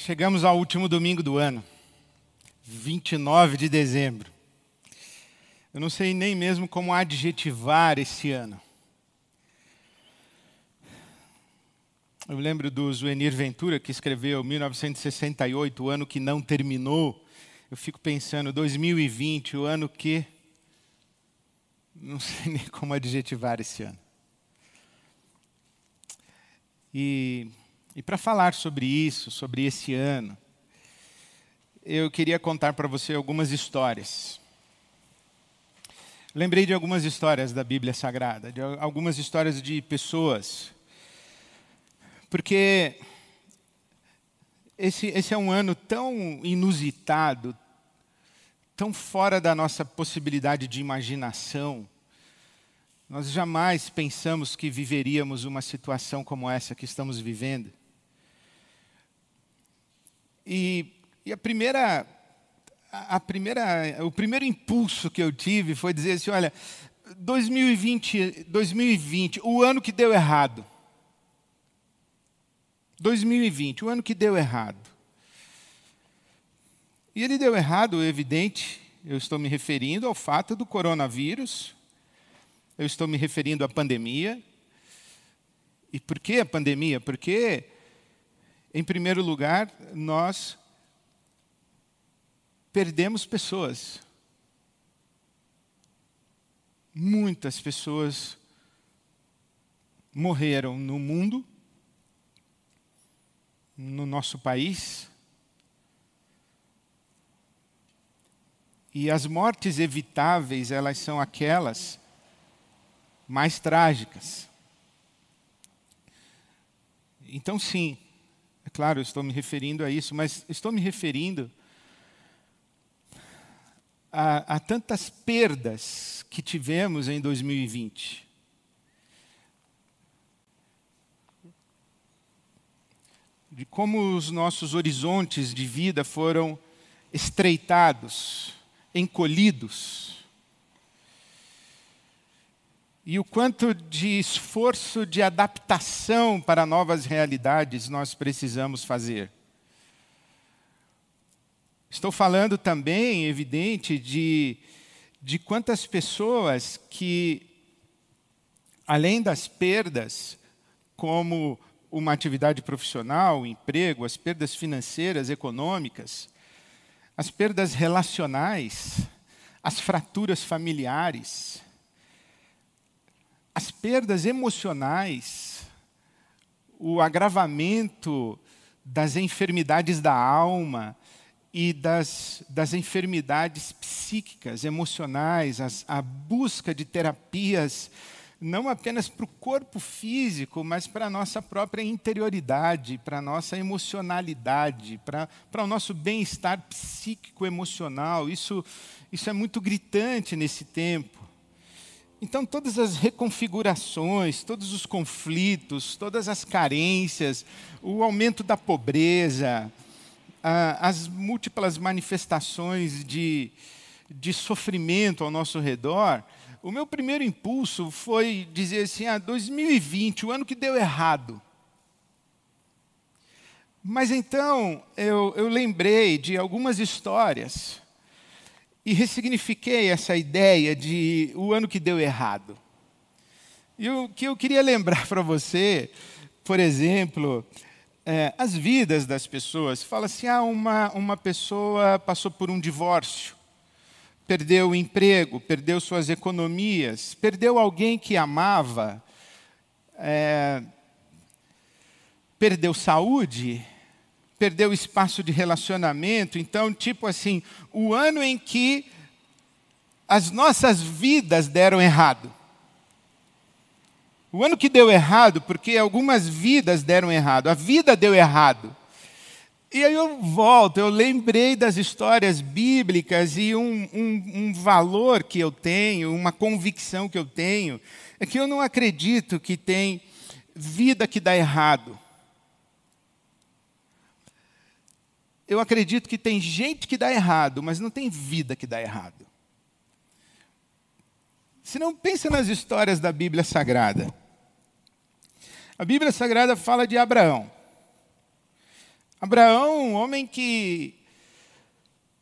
Chegamos ao último domingo do ano, 29 de dezembro. Eu não sei nem mesmo como adjetivar esse ano. Eu lembro do Zuenir Ventura, que escreveu 1968, o ano que não terminou. Eu fico pensando, 2020, o ano que. Não sei nem como adjetivar esse ano. E e para falar sobre isso, sobre esse ano, eu queria contar para você algumas histórias. Lembrei de algumas histórias da Bíblia Sagrada, de algumas histórias de pessoas, porque esse, esse é um ano tão inusitado, tão fora da nossa possibilidade de imaginação. Nós jamais pensamos que viveríamos uma situação como essa que estamos vivendo. E, e a primeira, a primeira, o primeiro impulso que eu tive foi dizer assim, olha, 2020, 2020, o ano que deu errado. 2020, o ano que deu errado. E ele deu errado, evidente, eu estou me referindo ao fato do coronavírus, eu estou me referindo à pandemia. E por que a pandemia? Porque em primeiro lugar, nós perdemos pessoas. Muitas pessoas morreram no mundo, no nosso país. E as mortes evitáveis, elas são aquelas mais trágicas. Então, sim, claro, estou me referindo a isso, mas estou me referindo a, a tantas perdas que tivemos em 2020. De como os nossos horizontes de vida foram estreitados, encolhidos e o quanto de esforço de adaptação para novas realidades nós precisamos fazer. Estou falando também, evidente, de, de quantas pessoas que, além das perdas, como uma atividade profissional, emprego, as perdas financeiras, econômicas, as perdas relacionais, as fraturas familiares, as perdas emocionais, o agravamento das enfermidades da alma e das, das enfermidades psíquicas, emocionais, as, a busca de terapias, não apenas para o corpo físico, mas para a nossa própria interioridade, para a nossa emocionalidade, para, para o nosso bem-estar psíquico, emocional. Isso, isso é muito gritante nesse tempo. Então, todas as reconfigurações, todos os conflitos, todas as carências, o aumento da pobreza, as múltiplas manifestações de, de sofrimento ao nosso redor, o meu primeiro impulso foi dizer assim: ah, 2020, o ano que deu errado. Mas então eu, eu lembrei de algumas histórias e ressignifiquei essa ideia de o ano que deu errado. E o que eu queria lembrar para você, por exemplo, é, as vidas das pessoas. Fala assim: ah, uma, uma pessoa passou por um divórcio, perdeu o emprego, perdeu suas economias, perdeu alguém que amava, é, perdeu saúde, perdeu espaço de relacionamento. Então, tipo assim, o ano em que as nossas vidas deram errado. O ano que deu errado, porque algumas vidas deram errado, a vida deu errado. E aí eu volto, eu lembrei das histórias bíblicas e um, um, um, valor que eu tenho, uma convicção que eu tenho, é que eu não acredito que tem vida que dá errado. Eu acredito que tem gente que dá errado, mas não tem vida que dá errado. Se não pensa nas histórias da Bíblia Sagrada. A Bíblia Sagrada fala de Abraão. Abraão, um homem que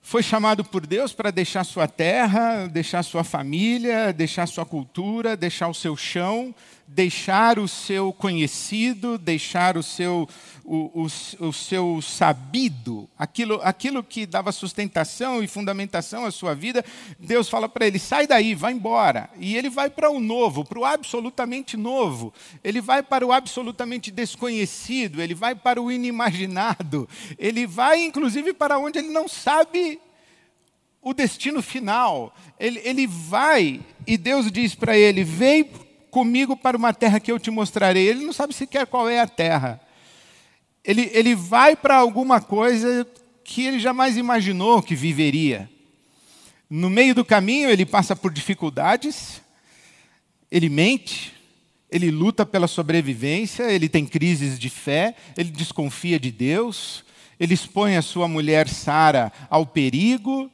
foi chamado por Deus para deixar sua terra, deixar sua família, deixar sua cultura, deixar o seu chão, deixar o seu conhecido, deixar o seu, o, o, o, seu sabido, aquilo, aquilo que dava sustentação e fundamentação à sua vida. Deus fala para ele: sai daí, vai embora. E ele vai para o novo, para o absolutamente novo. Ele vai para o absolutamente desconhecido, ele vai para o inimaginado. Ele vai, inclusive, para onde ele não sabe o destino final. Ele, ele vai e Deus diz para ele: vem comigo para uma terra que eu te mostrarei. Ele não sabe sequer qual é a terra. Ele, ele vai para alguma coisa que ele jamais imaginou que viveria. No meio do caminho, ele passa por dificuldades, ele mente, ele luta pela sobrevivência, ele tem crises de fé, ele desconfia de Deus, ele expõe a sua mulher Sara ao perigo.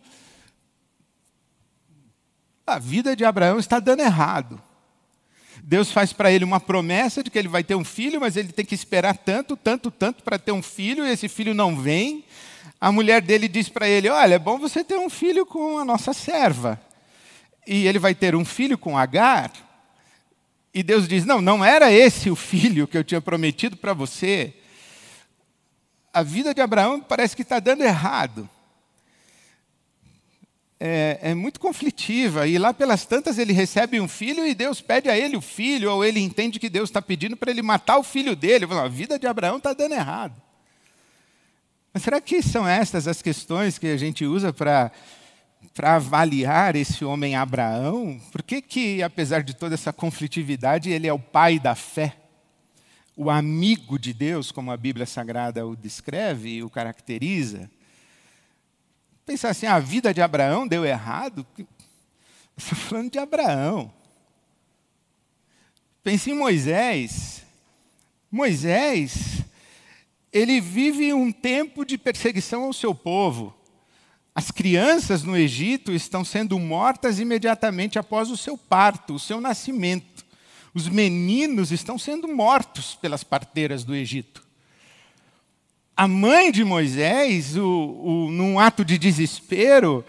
A vida de Abraão está dando errado. Deus faz para ele uma promessa de que ele vai ter um filho, mas ele tem que esperar tanto, tanto, tanto para ter um filho, e esse filho não vem. A mulher dele diz para ele: Olha, é bom você ter um filho com a nossa serva. E ele vai ter um filho com Agar. E Deus diz: Não, não era esse o filho que eu tinha prometido para você. A vida de Abraão parece que está dando errado é, é, muito conflitiva. E lá pelas tantas ele recebe um filho e Deus pede a ele o filho, ou ele entende que Deus está pedindo para ele matar o filho dele. Fala, a vida de Abraão está dando errado. Mas será que são estas as questões que a gente usa para para avaliar esse homem Abraão? Por que, que, apesar de toda essa conflitividade, ele é o pai da fé? O amigo de Deus, como a Bíblia Sagrada o descreve e o caracteriza? Pensar assim, a vida de Abraão deu errado? Estou falando de Abraão. Pense em Moisés. Moisés, ele vive um tempo de perseguição ao seu povo. As crianças no Egito estão sendo mortas imediatamente após o seu parto, o seu nascimento. Os meninos estão sendo mortos pelas parteiras do Egito a mãe de Moisés, o, o, num ato de desespero,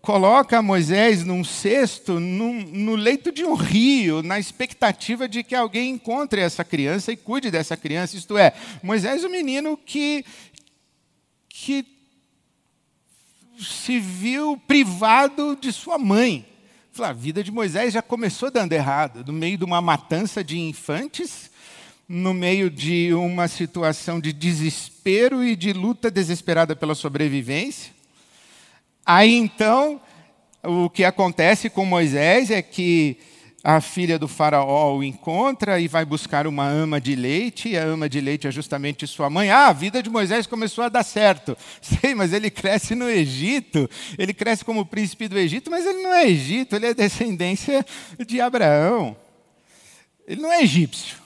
coloca Moisés num cesto num, no leito de um rio, na expectativa de que alguém encontre essa criança e cuide dessa criança. Isto é, Moisés é um menino que, que se viu privado de sua mãe. A vida de Moisés já começou dando errado, no meio de uma matança de infantes no meio de uma situação de desespero e de luta desesperada pela sobrevivência. Aí então, o que acontece com Moisés é que a filha do faraó o encontra e vai buscar uma ama de leite, e a ama de leite é justamente sua mãe. Ah, a vida de Moisés começou a dar certo. Sei, mas ele cresce no Egito, ele cresce como príncipe do Egito, mas ele não é Egito, ele é descendência de Abraão. Ele não é egípcio.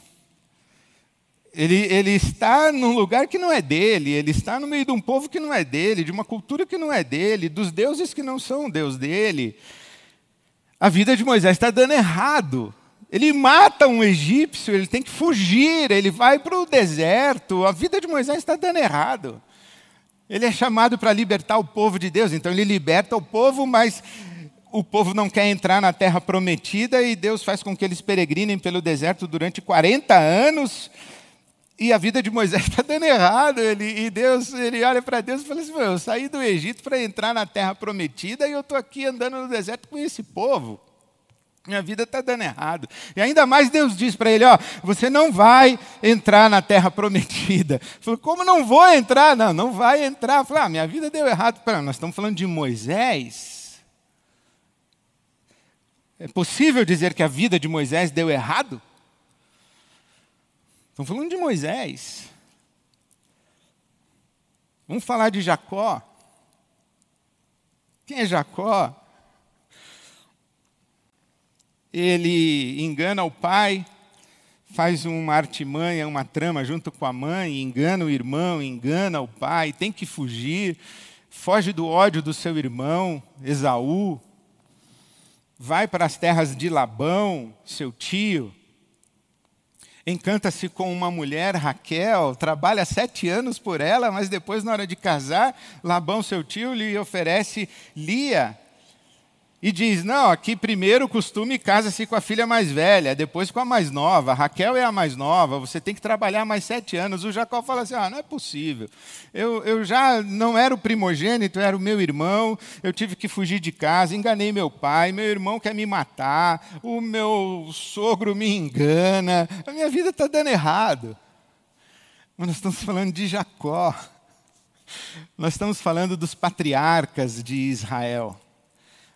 Ele, ele está num lugar que não é dele, ele está no meio de um povo que não é dele, de uma cultura que não é dele, dos deuses que não são Deus dele. A vida de Moisés está dando errado. Ele mata um egípcio, ele tem que fugir, ele vai para o deserto. A vida de Moisés está dando errado. Ele é chamado para libertar o povo de Deus, então ele liberta o povo, mas o povo não quer entrar na terra prometida e Deus faz com que eles peregrinem pelo deserto durante 40 anos e a vida de Moisés está dando errado. Ele, e Deus, ele olha para Deus e fala assim: eu saí do Egito para entrar na terra prometida e eu estou aqui andando no deserto com esse povo. Minha vida está dando errado. E ainda mais Deus diz para ele: ó, você não vai entrar na terra prometida. Falou, como não vou entrar? Não, não vai entrar. Falei, ah, minha vida deu errado. Pera, nós estamos falando de Moisés. É possível dizer que a vida de Moisés deu errado? Estamos falando de Moisés. Vamos falar de Jacó. Quem é Jacó? Ele engana o pai, faz uma artimanha, uma trama junto com a mãe, engana o irmão, engana o pai, tem que fugir, foge do ódio do seu irmão, Esaú, vai para as terras de Labão, seu tio, encanta-se com uma mulher, Raquel, trabalha sete anos por ela, mas depois, na hora de casar, Labão, seu tio, lhe oferece Lia. E diz: Não, aqui primeiro o costume casa-se com a filha mais velha, depois com a mais nova. Raquel é a mais nova, você tem que trabalhar mais sete anos. O Jacó fala assim: Ah, não é possível. Eu, eu já não era o primogênito, era o meu irmão. Eu tive que fugir de casa, enganei meu pai. Meu irmão quer me matar. O meu sogro me engana. A minha vida está dando errado. Mas nós estamos falando de Jacó. Nós estamos falando dos patriarcas de Israel.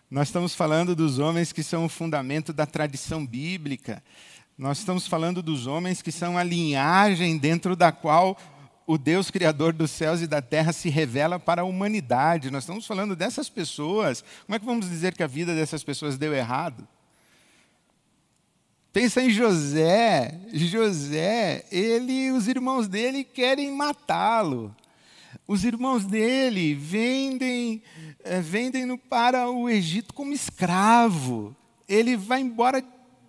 Nós estamos falando dos homens que são o fundamento da tradição bíblica. Nós estamos falando dos homens que são a linhagem dentro da qual o Deus Criador dos céus e da terra se revela para a humanidade. Nós estamos falando dessas pessoas. Como é que vamos dizer que a vida dessas pessoas deu errado? Pensa em José. José, ele, os irmãos dele querem matá-lo. Os irmãos dele vendem, é, vendem-no para o Egito como escravo. Ele vai embora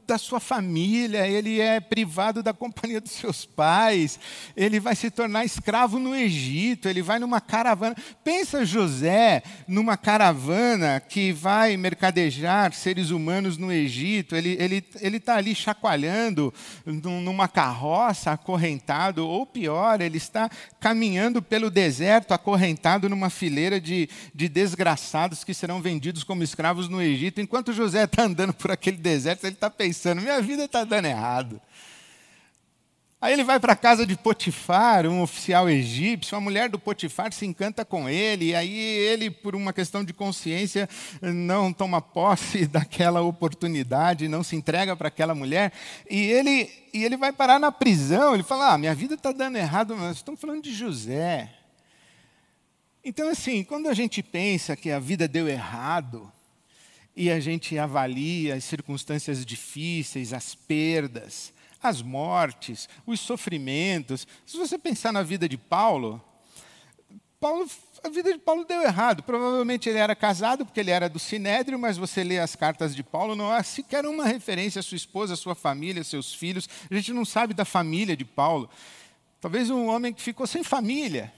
da sua família, ele é privado da companhia dos seus pais, ele vai se tornar escravo no Egito, ele vai numa caravana. Pensa José numa caravana que vai mercadejar seres humanos no Egito, ele está ele, ele tá ali chacoalhando numa carroça, acorrentado, ou pior, ele está caminhando pelo deserto, acorrentado numa fileira de, de desgraçados que serão vendidos como escravos no Egito. Enquanto José está andando por aquele deserto, ele está pensando, pensando: minha vida está dando errado. Aí ele vai para a casa de Potifar, um oficial egípcio, a mulher do Potifar se encanta com ele, e aí ele, por uma questão de consciência, não toma posse daquela oportunidade, não se entrega para aquela mulher, e ele, e ele vai parar na prisão, ele fala, ah, minha vida está dando errado, mas estamos falando de José. Então, assim, quando a gente pensa que a vida deu errado, e a gente avalia as circunstâncias difíceis, as perdas, as mortes, os sofrimentos. Se você pensar na vida de Paulo, Paulo a vida de Paulo deu errado. Provavelmente ele era casado, porque ele era do Sinédrio, mas você lê as cartas de Paulo, não há sequer uma referência à sua esposa, à sua família, seus filhos. A gente não sabe da família de Paulo. Talvez um homem que ficou sem família.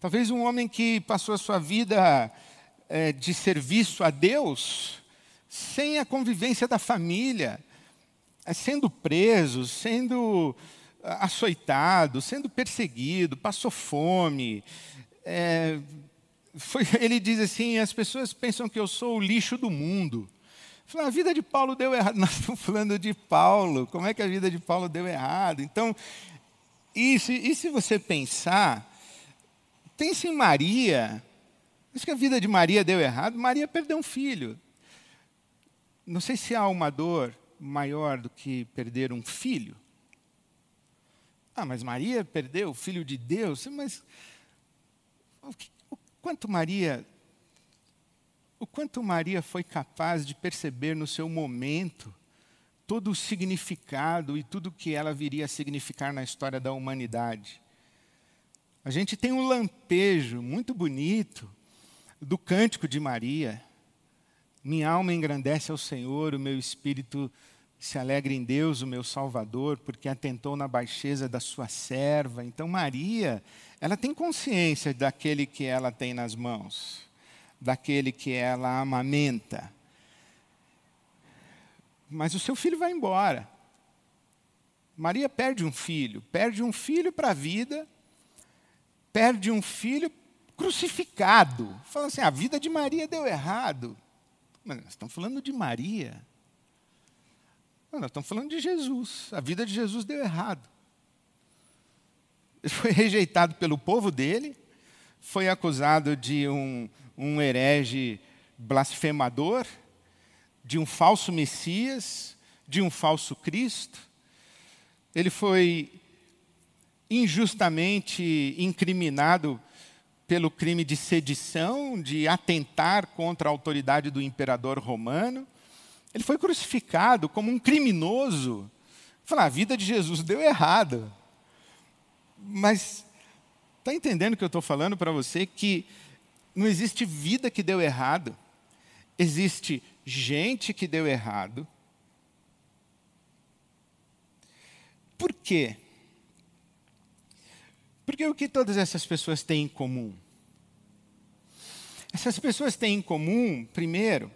Talvez um homem que passou a sua vida é, de serviço a Deus sem a convivência da família, é, sendo preso, sendo ah, açoitado, sendo perseguido, passou fome. É, foi, ele diz assim: as pessoas pensam que eu sou o lixo do mundo. a vida de Paulo deu errado. Nós estamos falando de Paulo. Como é que a vida de Paulo deu errado? Então, e se, e se você pensar, pense em Maria, Diz que a vida de Maria deu errado. Maria perdeu um filho. Não sei se há uma dor maior do que perder um filho. Ah, mas Maria perdeu o filho de Deus. Mas o, que, o quanto Maria, o quanto Maria foi capaz de perceber no seu momento todo o significado e tudo que ela viria a significar na história da humanidade. A gente tem um lampejo muito bonito do cântico de Maria. Minha alma engrandece ao Senhor, o meu espírito se alegra em Deus, o meu Salvador, porque atentou na baixeza da sua serva. Então, Maria, ela tem consciência daquele que ela tem nas mãos, daquele que ela amamenta. Mas o seu filho vai embora. Maria perde um filho, perde um filho para a vida, perde um filho crucificado. Fala assim: a vida de Maria deu errado. Mas nós estamos falando de Maria. Não, nós estamos falando de Jesus. A vida de Jesus deu errado. Ele foi rejeitado pelo povo dele, foi acusado de um, um herege blasfemador, de um falso Messias, de um falso Cristo. Ele foi injustamente incriminado pelo crime de sedição, de atentar contra a autoridade do imperador romano. Ele foi crucificado como um criminoso. Falar, a vida de Jesus deu errado. Mas está entendendo o que eu estou falando para você? Que não existe vida que deu errado. Existe gente que deu errado. por quê? Porque o que todas essas pessoas têm em comum? Essas pessoas têm em comum, primeiro,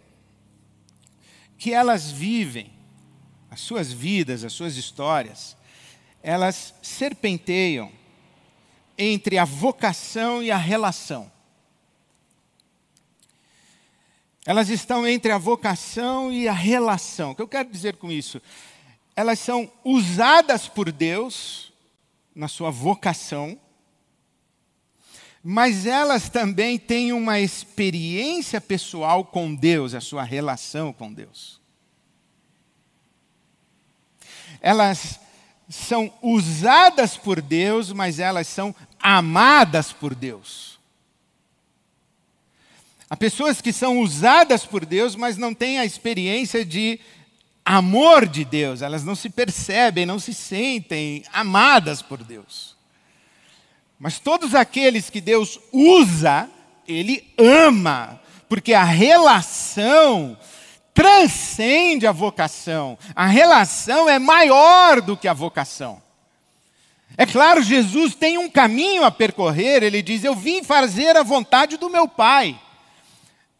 que elas vivem as suas vidas, as suas histórias, elas serpenteiam entre a vocação e a relação. Elas estão entre a vocação e a relação. O que eu quero dizer com isso? Elas são usadas por Deus na sua vocação, mas elas também têm uma experiência pessoal com Deus, a sua relação com Deus. Elas são usadas por Deus, mas elas são amadas por Deus. Há pessoas que são usadas por Deus, mas não têm a experiência de amor de Deus, elas não se percebem, não se sentem amadas por Deus. Mas todos aqueles que Deus usa, Ele ama, porque a relação transcende a vocação. A relação é maior do que a vocação. É claro, Jesus tem um caminho a percorrer, ele diz: Eu vim fazer a vontade do meu Pai.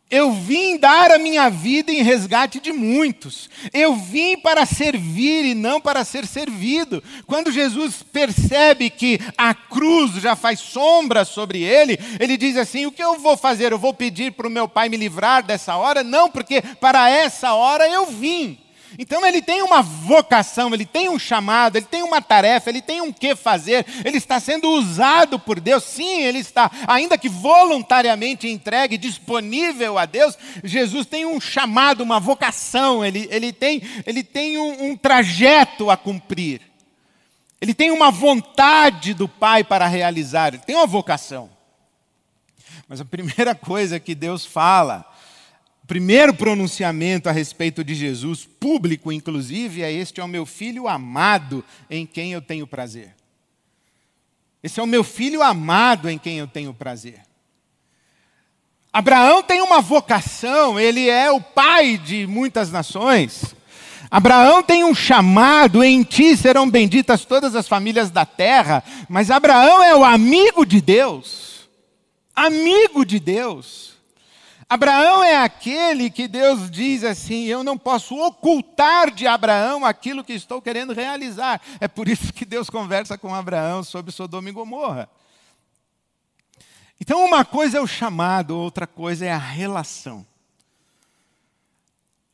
Eu vim dar a minha vida em resgate de muitos. Eu vim para servir e não para ser servido. Quando Jesus percebe que a cruz já faz sombra sobre ele, ele diz assim: O que eu vou fazer? Eu vou pedir para o meu pai me livrar dessa hora? Não, porque para essa hora eu vim. Então ele tem uma vocação, ele tem um chamado, ele tem uma tarefa, ele tem um que fazer, ele está sendo usado por Deus. Sim, ele está, ainda que voluntariamente entregue, disponível a Deus, Jesus tem um chamado, uma vocação, ele, ele tem, ele tem um, um trajeto a cumprir. Ele tem uma vontade do Pai para realizar, ele tem uma vocação. Mas a primeira coisa que Deus fala primeiro pronunciamento a respeito de Jesus, público inclusive, é: Este é o meu filho amado em quem eu tenho prazer. Esse é o meu filho amado em quem eu tenho prazer. Abraão tem uma vocação, ele é o pai de muitas nações. Abraão tem um chamado, em ti serão benditas todas as famílias da terra, mas Abraão é o amigo de Deus. Amigo de Deus. Abraão é aquele que Deus diz assim: eu não posso ocultar de Abraão aquilo que estou querendo realizar. É por isso que Deus conversa com Abraão sobre Sodoma e Gomorra. Então, uma coisa é o chamado, outra coisa é a relação.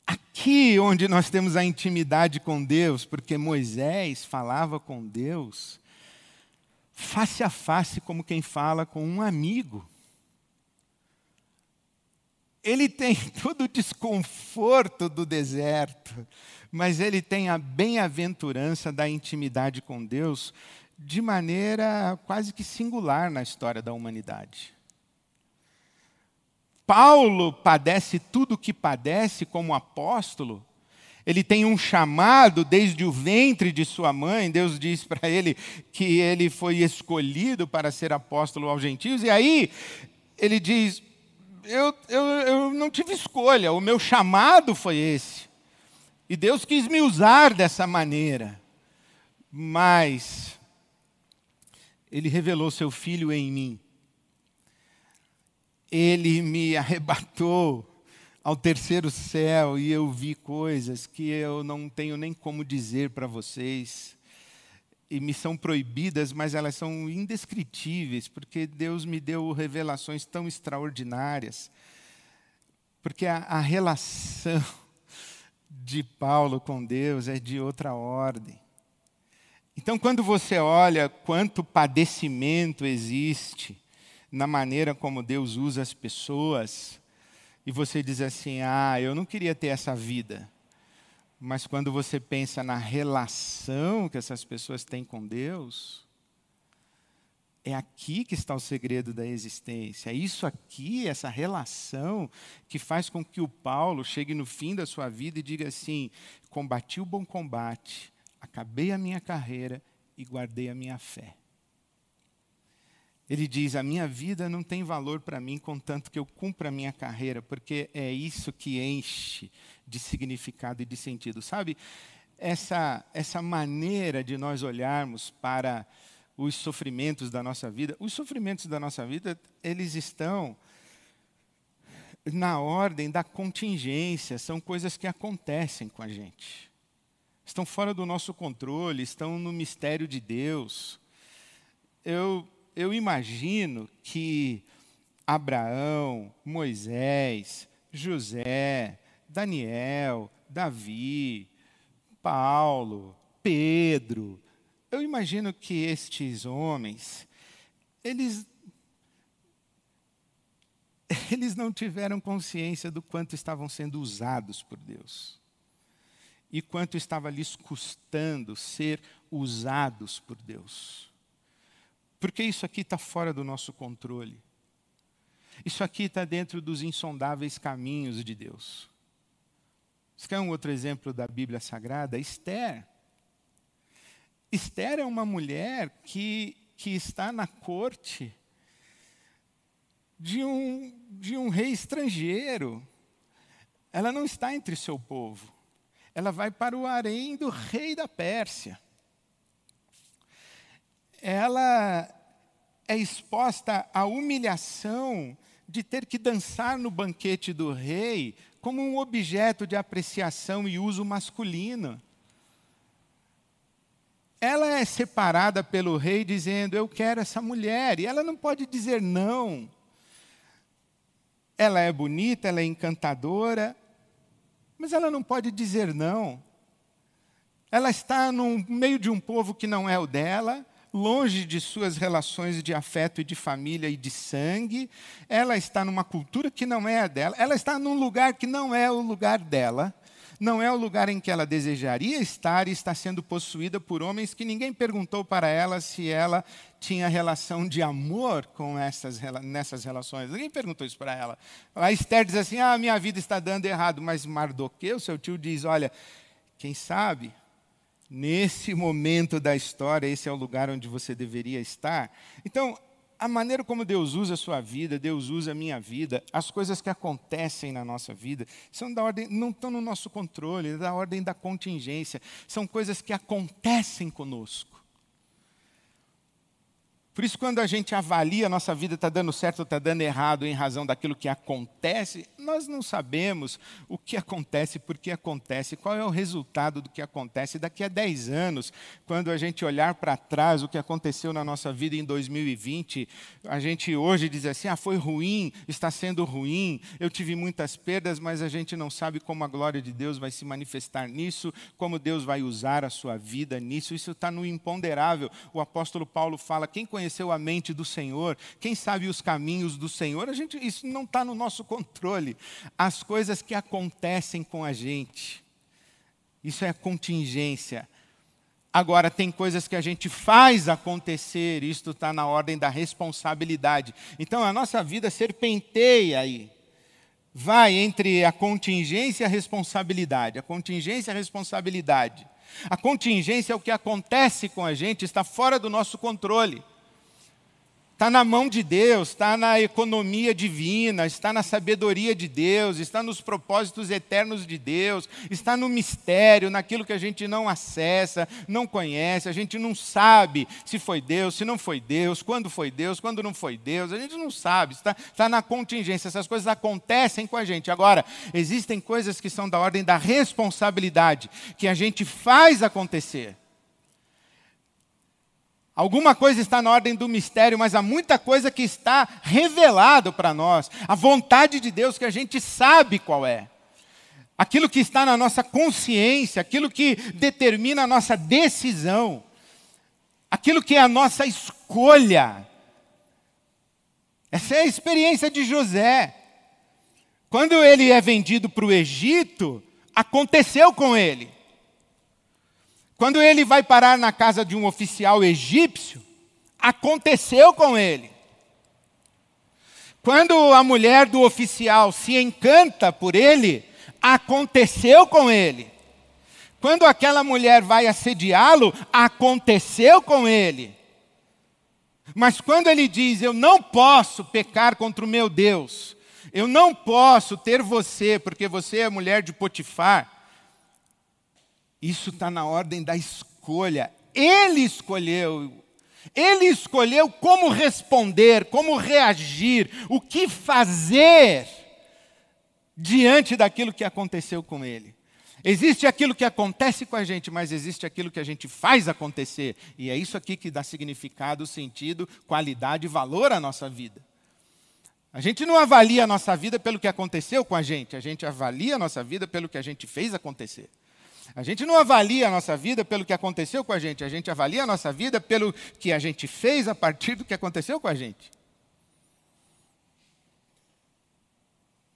Aqui onde nós temos a intimidade com Deus, porque Moisés falava com Deus face a face, como quem fala com um amigo ele tem todo o desconforto do deserto, mas ele tem a bem-aventurança da intimidade com Deus de maneira quase que singular na história da humanidade. Paulo padece tudo o que padece como apóstolo, ele tem um chamado desde o ventre de sua mãe. Deus diz para ele que ele foi escolhido para ser apóstolo aos gentios. E aí ele diz: eu, eu, eu não tive escolha, o meu chamado foi esse. E Deus quis me usar dessa maneira. Mas Ele revelou seu filho em mim. Ele me arrebatou ao terceiro céu e eu vi coisas que eu não tenho nem como dizer para vocês e me são proibidas, mas elas são indescritíveis, porque Deus me deu revelações tão extraordinárias. Porque a, a relação de Paulo com Deus é de outra ordem. Então, quando você olha quanto padecimento existe na maneira como Deus usa as pessoas, e você diz assim: ah, eu não queria ter essa vida. Mas quando você pensa na relação que essas pessoas têm com Deus, é aqui que está o segredo da existência. É isso aqui, essa relação, que faz com que o Paulo chegue no fim da sua vida e diga assim: combati o bom combate, acabei a minha carreira e guardei a minha fé. Ele diz: a minha vida não tem valor para mim, contanto que eu cumpra a minha carreira, porque é isso que enche de significado e de sentido. Sabe, essa, essa maneira de nós olharmos para os sofrimentos da nossa vida. Os sofrimentos da nossa vida, eles estão na ordem da contingência, são coisas que acontecem com a gente. Estão fora do nosso controle, estão no mistério de Deus. Eu, eu imagino que Abraão, Moisés, José, Daniel, Davi, Paulo, Pedro, eu imagino que estes homens, eles eles não tiveram consciência do quanto estavam sendo usados por Deus. E quanto estava lhes custando ser usados por Deus. Porque isso aqui está fora do nosso controle. Isso aqui está dentro dos insondáveis caminhos de Deus. Você quer um outro exemplo da Bíblia Sagrada? Esther. Esther é uma mulher que, que está na corte de um, de um rei estrangeiro. Ela não está entre seu povo. Ela vai para o harém do rei da Pérsia. Ela é exposta à humilhação de ter que dançar no banquete do rei como um objeto de apreciação e uso masculino. Ela é separada pelo rei dizendo: Eu quero essa mulher, e ela não pode dizer não. Ela é bonita, ela é encantadora, mas ela não pode dizer não. Ela está no meio de um povo que não é o dela, longe de suas relações de afeto e de família e de sangue. Ela está numa cultura que não é a dela. Ela está num lugar que não é o lugar dela. Não é o lugar em que ela desejaria estar e está sendo possuída por homens que ninguém perguntou para ela se ela tinha relação de amor com essas, nessas relações. Ninguém perguntou isso para ela. A Esther diz assim: Ah, minha vida está dando errado. Mas Mardoqueu, seu tio, diz: Olha, quem sabe, nesse momento da história, esse é o lugar onde você deveria estar. Então, a maneira como Deus usa a sua vida, Deus usa a minha vida, as coisas que acontecem na nossa vida, são da ordem, não estão no nosso controle, é da ordem da contingência, são coisas que acontecem conosco. Por isso, quando a gente avalia a nossa vida está dando certo ou está dando errado em razão daquilo que acontece, nós não sabemos o que acontece, por que acontece, qual é o resultado do que acontece daqui a 10 anos, quando a gente olhar para trás o que aconteceu na nossa vida em 2020, a gente hoje diz assim: ah, foi ruim, está sendo ruim, eu tive muitas perdas, mas a gente não sabe como a glória de Deus vai se manifestar nisso, como Deus vai usar a sua vida nisso, isso está no imponderável. O apóstolo Paulo fala: quem conhece conheceu a mente do Senhor, quem sabe os caminhos do Senhor, a gente, isso não está no nosso controle. As coisas que acontecem com a gente, isso é contingência. Agora, tem coisas que a gente faz acontecer, isto está na ordem da responsabilidade. Então, a nossa vida serpenteia aí. Vai entre a contingência e a responsabilidade. A contingência e a responsabilidade. A contingência é o que acontece com a gente, está fora do nosso controle. Está na mão de Deus, está na economia divina, está na sabedoria de Deus, está nos propósitos eternos de Deus, está no mistério, naquilo que a gente não acessa, não conhece, a gente não sabe se foi Deus, se não foi Deus, quando foi Deus, quando não foi Deus, a gente não sabe, está, está na contingência, essas coisas acontecem com a gente. Agora, existem coisas que são da ordem da responsabilidade, que a gente faz acontecer. Alguma coisa está na ordem do mistério, mas há muita coisa que está revelado para nós. A vontade de Deus que a gente sabe qual é. Aquilo que está na nossa consciência, aquilo que determina a nossa decisão, aquilo que é a nossa escolha. Essa é a experiência de José. Quando ele é vendido para o Egito, aconteceu com ele. Quando ele vai parar na casa de um oficial egípcio, aconteceu com ele. Quando a mulher do oficial se encanta por ele, aconteceu com ele. Quando aquela mulher vai assediá-lo, aconteceu com ele. Mas quando ele diz: Eu não posso pecar contra o meu Deus, eu não posso ter você, porque você é mulher de Potifar, Isso está na ordem da escolha. Ele escolheu. Ele escolheu como responder, como reagir, o que fazer diante daquilo que aconteceu com ele. Existe aquilo que acontece com a gente, mas existe aquilo que a gente faz acontecer. E é isso aqui que dá significado, sentido, qualidade e valor à nossa vida. A gente não avalia a nossa vida pelo que aconteceu com a gente, a gente avalia a nossa vida pelo que a gente fez acontecer. A gente não avalia a nossa vida pelo que aconteceu com a gente, a gente avalia a nossa vida pelo que a gente fez a partir do que aconteceu com a gente.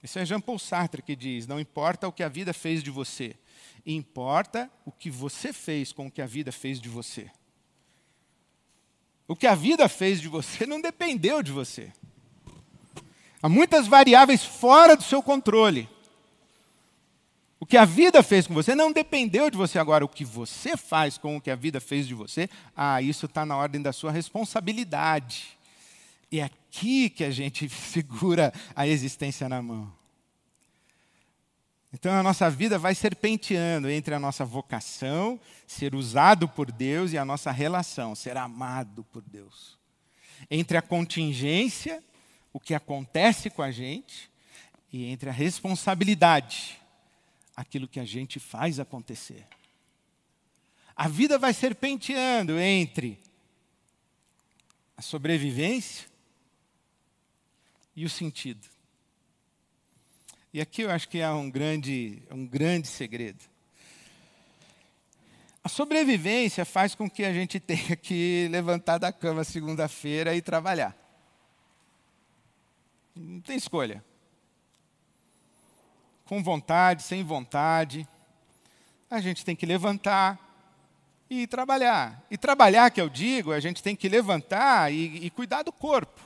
Isso é Jean Paul Sartre que diz: não importa o que a vida fez de você, importa o que você fez com o que a vida fez de você. O que a vida fez de você não dependeu de você. Há muitas variáveis fora do seu controle. O que a vida fez com você não dependeu de você. Agora, o que você faz com o que a vida fez de você, ah, isso está na ordem da sua responsabilidade. E é aqui que a gente segura a existência na mão. Então a nossa vida vai serpenteando entre a nossa vocação, ser usado por Deus, e a nossa relação, ser amado por Deus. Entre a contingência, o que acontece com a gente, e entre a responsabilidade, aquilo que a gente faz acontecer. A vida vai serpenteando entre a sobrevivência e o sentido. E aqui eu acho que é um grande, um grande segredo. A sobrevivência faz com que a gente tenha que levantar da cama segunda-feira e trabalhar. Não tem escolha. Com vontade, sem vontade, a gente tem que levantar e trabalhar. E trabalhar, que eu digo, a gente tem que levantar e, e cuidar do corpo.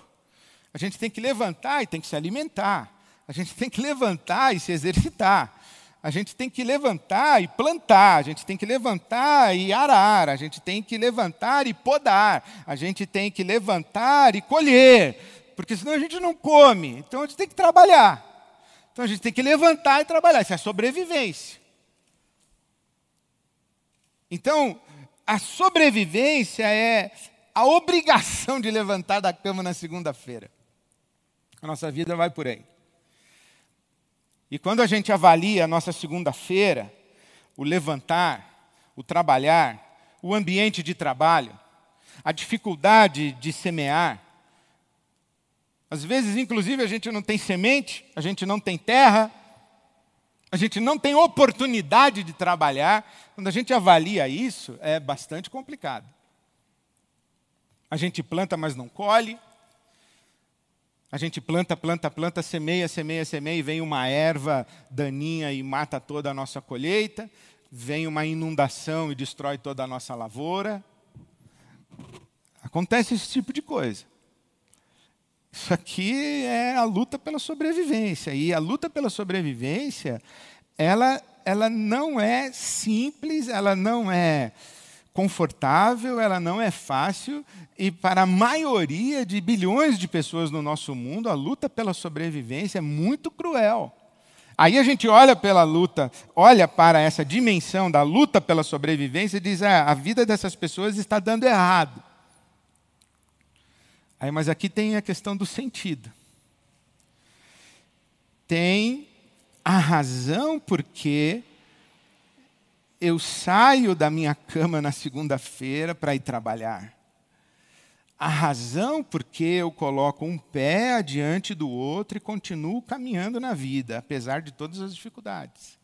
A gente tem que levantar e tem que se alimentar. A gente tem que levantar e se exercitar. A gente tem que levantar e plantar, a gente tem que levantar e arar, a gente tem que levantar e podar, a gente tem que levantar e colher, porque senão a gente não come. Então a gente tem que trabalhar. Então a gente tem que levantar e trabalhar, isso é sobrevivência. Então, a sobrevivência é a obrigação de levantar da cama na segunda-feira. A nossa vida vai por aí. E quando a gente avalia a nossa segunda-feira, o levantar, o trabalhar, o ambiente de trabalho, a dificuldade de semear, às vezes, inclusive, a gente não tem semente, a gente não tem terra, a gente não tem oportunidade de trabalhar. Quando a gente avalia isso, é bastante complicado. A gente planta, mas não colhe. A gente planta, planta, planta, semeia, semeia, semeia, e vem uma erva daninha e mata toda a nossa colheita, vem uma inundação e destrói toda a nossa lavoura. Acontece esse tipo de coisa. Isso aqui é a luta pela sobrevivência. E a luta pela sobrevivência, ela, ela não é simples, ela não é confortável, ela não é fácil, e para a maioria de bilhões de pessoas no nosso mundo, a luta pela sobrevivência é muito cruel. Aí a gente olha pela luta, olha para essa dimensão da luta pela sobrevivência e diz: ah, a vida dessas pessoas está dando errado. Aí, mas aqui tem a questão do sentido. Tem a razão porque eu saio da minha cama na segunda-feira para ir trabalhar. A razão por que eu coloco um pé adiante do outro e continuo caminhando na vida, apesar de todas as dificuldades.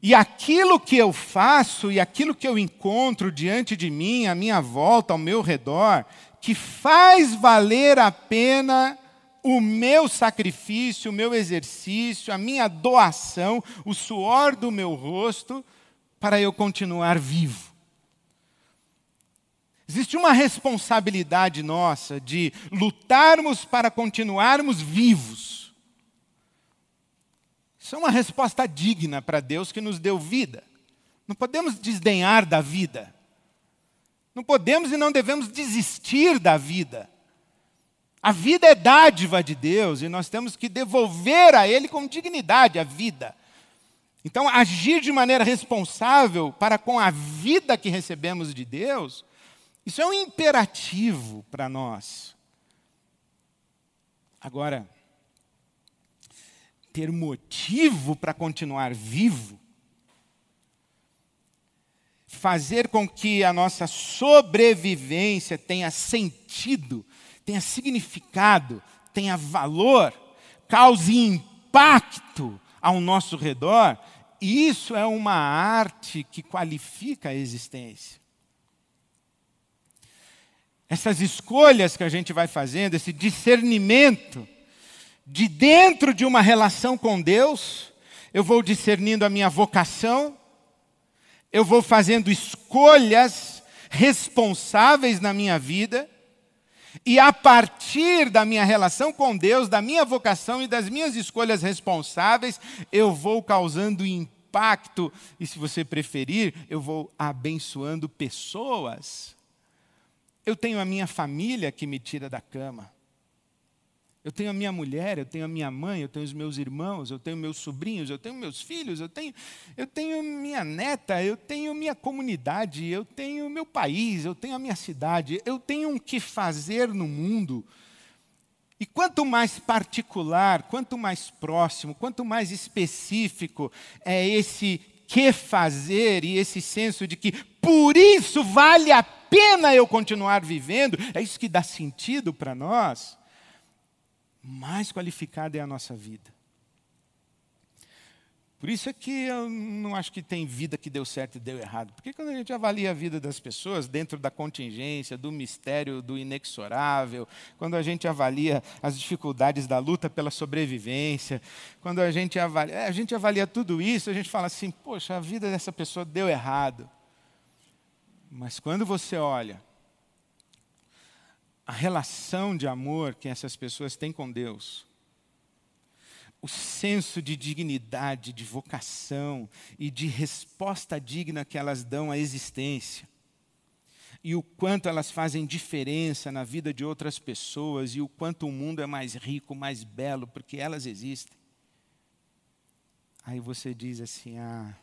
E aquilo que eu faço e aquilo que eu encontro diante de mim, à minha volta, ao meu redor, que faz valer a pena o meu sacrifício, o meu exercício, a minha doação, o suor do meu rosto, para eu continuar vivo. Existe uma responsabilidade nossa de lutarmos para continuarmos vivos. Isso é uma resposta digna para Deus que nos deu vida. Não podemos desdenhar da vida. Não podemos e não devemos desistir da vida. A vida é dádiva de Deus e nós temos que devolver a Ele com dignidade a vida. Então, agir de maneira responsável para com a vida que recebemos de Deus, isso é um imperativo para nós. Agora, ter motivo para continuar vivo, fazer com que a nossa sobrevivência tenha sentido, tenha significado, tenha valor, cause impacto ao nosso redor, isso é uma arte que qualifica a existência. Essas escolhas que a gente vai fazendo, esse discernimento, de dentro de uma relação com Deus, eu vou discernindo a minha vocação, eu vou fazendo escolhas responsáveis na minha vida, e a partir da minha relação com Deus, da minha vocação e das minhas escolhas responsáveis, eu vou causando impacto, e se você preferir, eu vou abençoando pessoas. Eu tenho a minha família que me tira da cama. Eu tenho a minha mulher, eu tenho a minha mãe, eu tenho os meus irmãos, eu tenho meus sobrinhos, eu tenho meus filhos, eu tenho, eu tenho minha neta, eu tenho minha comunidade, eu tenho meu país, eu tenho a minha cidade, eu tenho um que fazer no mundo. E quanto mais particular, quanto mais próximo, quanto mais específico é esse que fazer e esse senso de que por isso vale a pena eu continuar vivendo, é isso que dá sentido para nós mais qualificada é a nossa vida. Por isso é que eu não acho que tem vida que deu certo e deu errado. Porque quando a gente avalia a vida das pessoas dentro da contingência, do mistério do inexorável, quando a gente avalia as dificuldades da luta pela sobrevivência, quando a gente avalia, é, a gente avalia tudo isso, a gente fala assim: poxa, a vida dessa pessoa deu errado. Mas quando você olha a relação de amor que essas pessoas têm com Deus, o senso de dignidade, de vocação e de resposta digna que elas dão à existência, e o quanto elas fazem diferença na vida de outras pessoas, e o quanto o mundo é mais rico, mais belo, porque elas existem. Aí você diz assim: ah,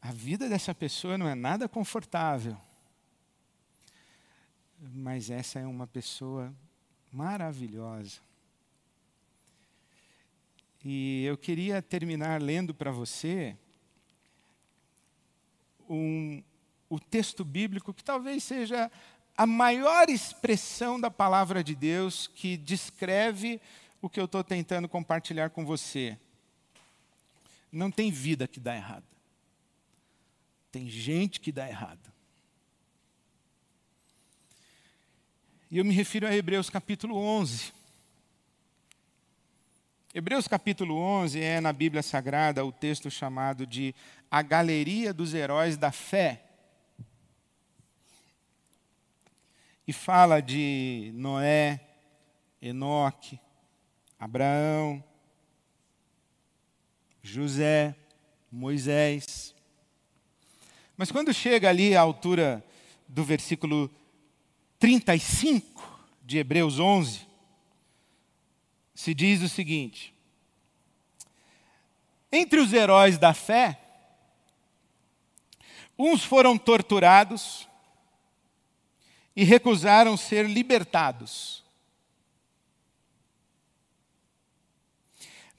a vida dessa pessoa não é nada confortável mas essa é uma pessoa maravilhosa. E eu queria terminar lendo para você um, o texto bíblico que talvez seja a maior expressão da palavra de Deus que descreve o que eu estou tentando compartilhar com você. Não tem vida que dá errado. Tem gente que dá errado. E eu me refiro a Hebreus capítulo 11. Hebreus capítulo 11 é na Bíblia Sagrada o texto chamado de A Galeria dos Heróis da Fé. E fala de Noé, Enoque, Abraão, José, Moisés. Mas quando chega ali à altura do versículo 35 de Hebreus 11, se diz o seguinte: Entre os heróis da fé, uns foram torturados e recusaram ser libertados,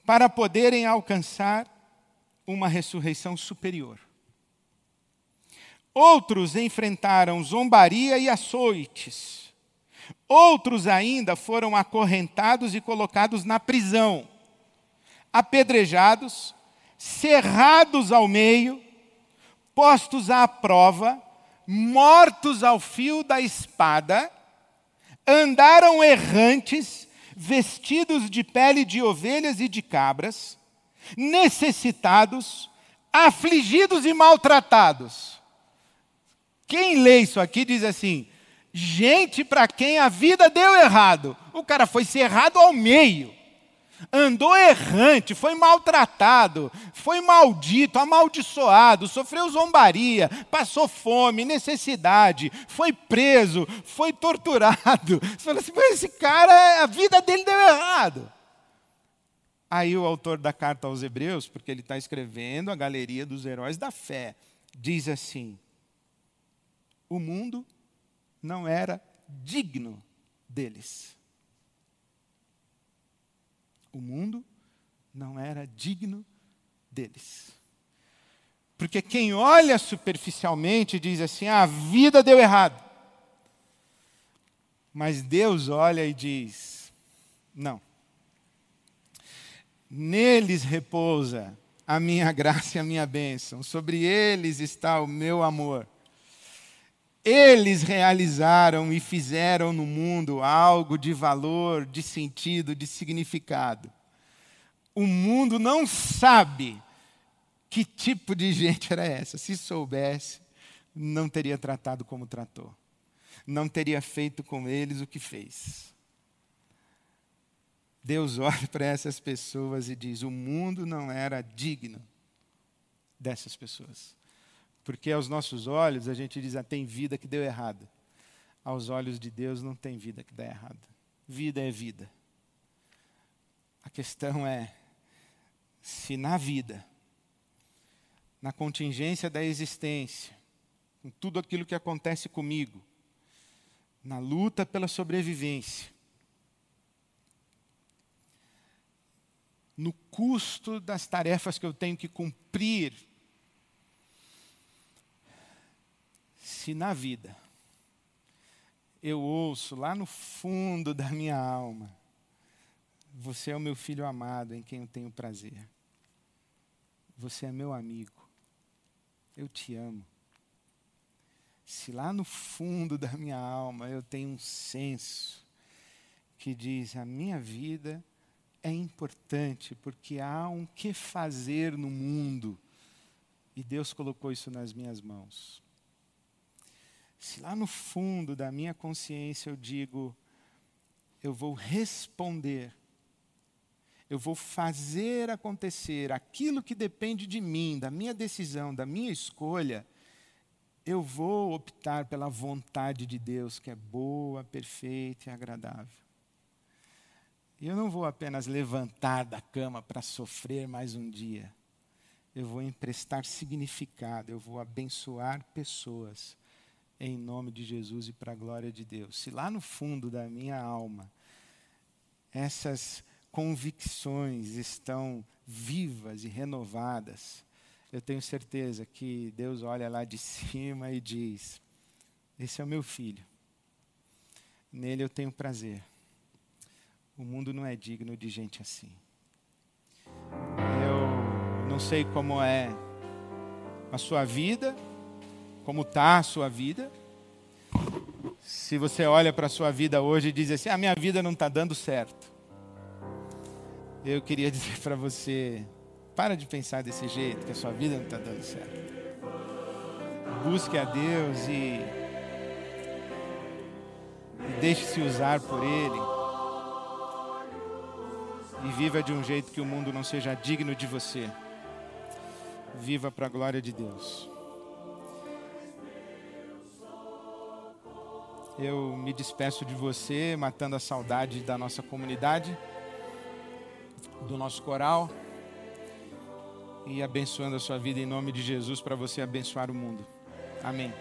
para poderem alcançar uma ressurreição superior. Outros enfrentaram zombaria e açoites. Outros ainda foram acorrentados e colocados na prisão, apedrejados, cerrados ao meio, postos à prova, mortos ao fio da espada, andaram errantes, vestidos de pele de ovelhas e de cabras, necessitados, afligidos e maltratados quem lê isso aqui diz assim: gente para quem a vida deu errado. O cara foi cerrado ao meio, andou errante, foi maltratado, foi maldito, amaldiçoado, sofreu zombaria, passou fome, necessidade, foi preso, foi torturado. Você fala assim: esse cara, a vida dele deu errado. Aí o autor da carta aos Hebreus, porque ele está escrevendo a galeria dos heróis da fé, diz assim: o mundo não era digno deles. O mundo não era digno deles. Porque quem olha superficialmente diz assim: ah, a vida deu errado. Mas Deus olha e diz: não. Neles repousa a minha graça e a minha bênção, sobre eles está o meu amor. Eles realizaram e fizeram no mundo algo de valor, de sentido, de significado. O mundo não sabe que tipo de gente era essa. Se soubesse, não teria tratado como tratou. Não teria feito com eles o que fez. Deus olha para essas pessoas e diz: o mundo não era digno dessas pessoas. Porque aos nossos olhos a gente diz, ah, tem vida que deu errado. Aos olhos de Deus não tem vida que dá errado. Vida é vida. A questão é se na vida, na contingência da existência, com tudo aquilo que acontece comigo, na luta pela sobrevivência, no custo das tarefas que eu tenho que cumprir se na vida eu ouço lá no fundo da minha alma, você é o meu filho amado em quem eu tenho prazer. Você é meu amigo. Eu te amo. Se lá no fundo da minha alma eu tenho um senso que diz: a minha vida é importante porque há um que fazer no mundo e Deus colocou isso nas minhas mãos se lá no fundo da minha consciência eu digo, eu vou responder, eu vou fazer acontecer aquilo que depende de mim, da minha decisão, da minha escolha, eu vou optar pela vontade de Deus, que é boa, perfeita e agradável. E eu não vou apenas levantar da cama para sofrer mais um dia. Eu vou emprestar significado, eu vou abençoar pessoas em nome de Jesus e para a glória de Deus. Se lá no fundo da minha alma essas convicções estão vivas e renovadas, eu tenho certeza que Deus olha lá de cima e diz: Esse é o meu filho, nele eu tenho prazer. O mundo não é digno de gente assim. Eu não sei como é a sua vida, como está a sua vida. Se você olha para a sua vida hoje e diz assim: a minha vida não está dando certo. Eu queria dizer para você: para de pensar desse jeito, que a sua vida não está dando certo. Busque a Deus e, e deixe-se usar por Ele. E viva de um jeito que o mundo não seja digno de você. Viva para a glória de Deus. Eu me despeço de você, matando a saudade da nossa comunidade, do nosso coral e abençoando a sua vida em nome de Jesus para você abençoar o mundo. Amém.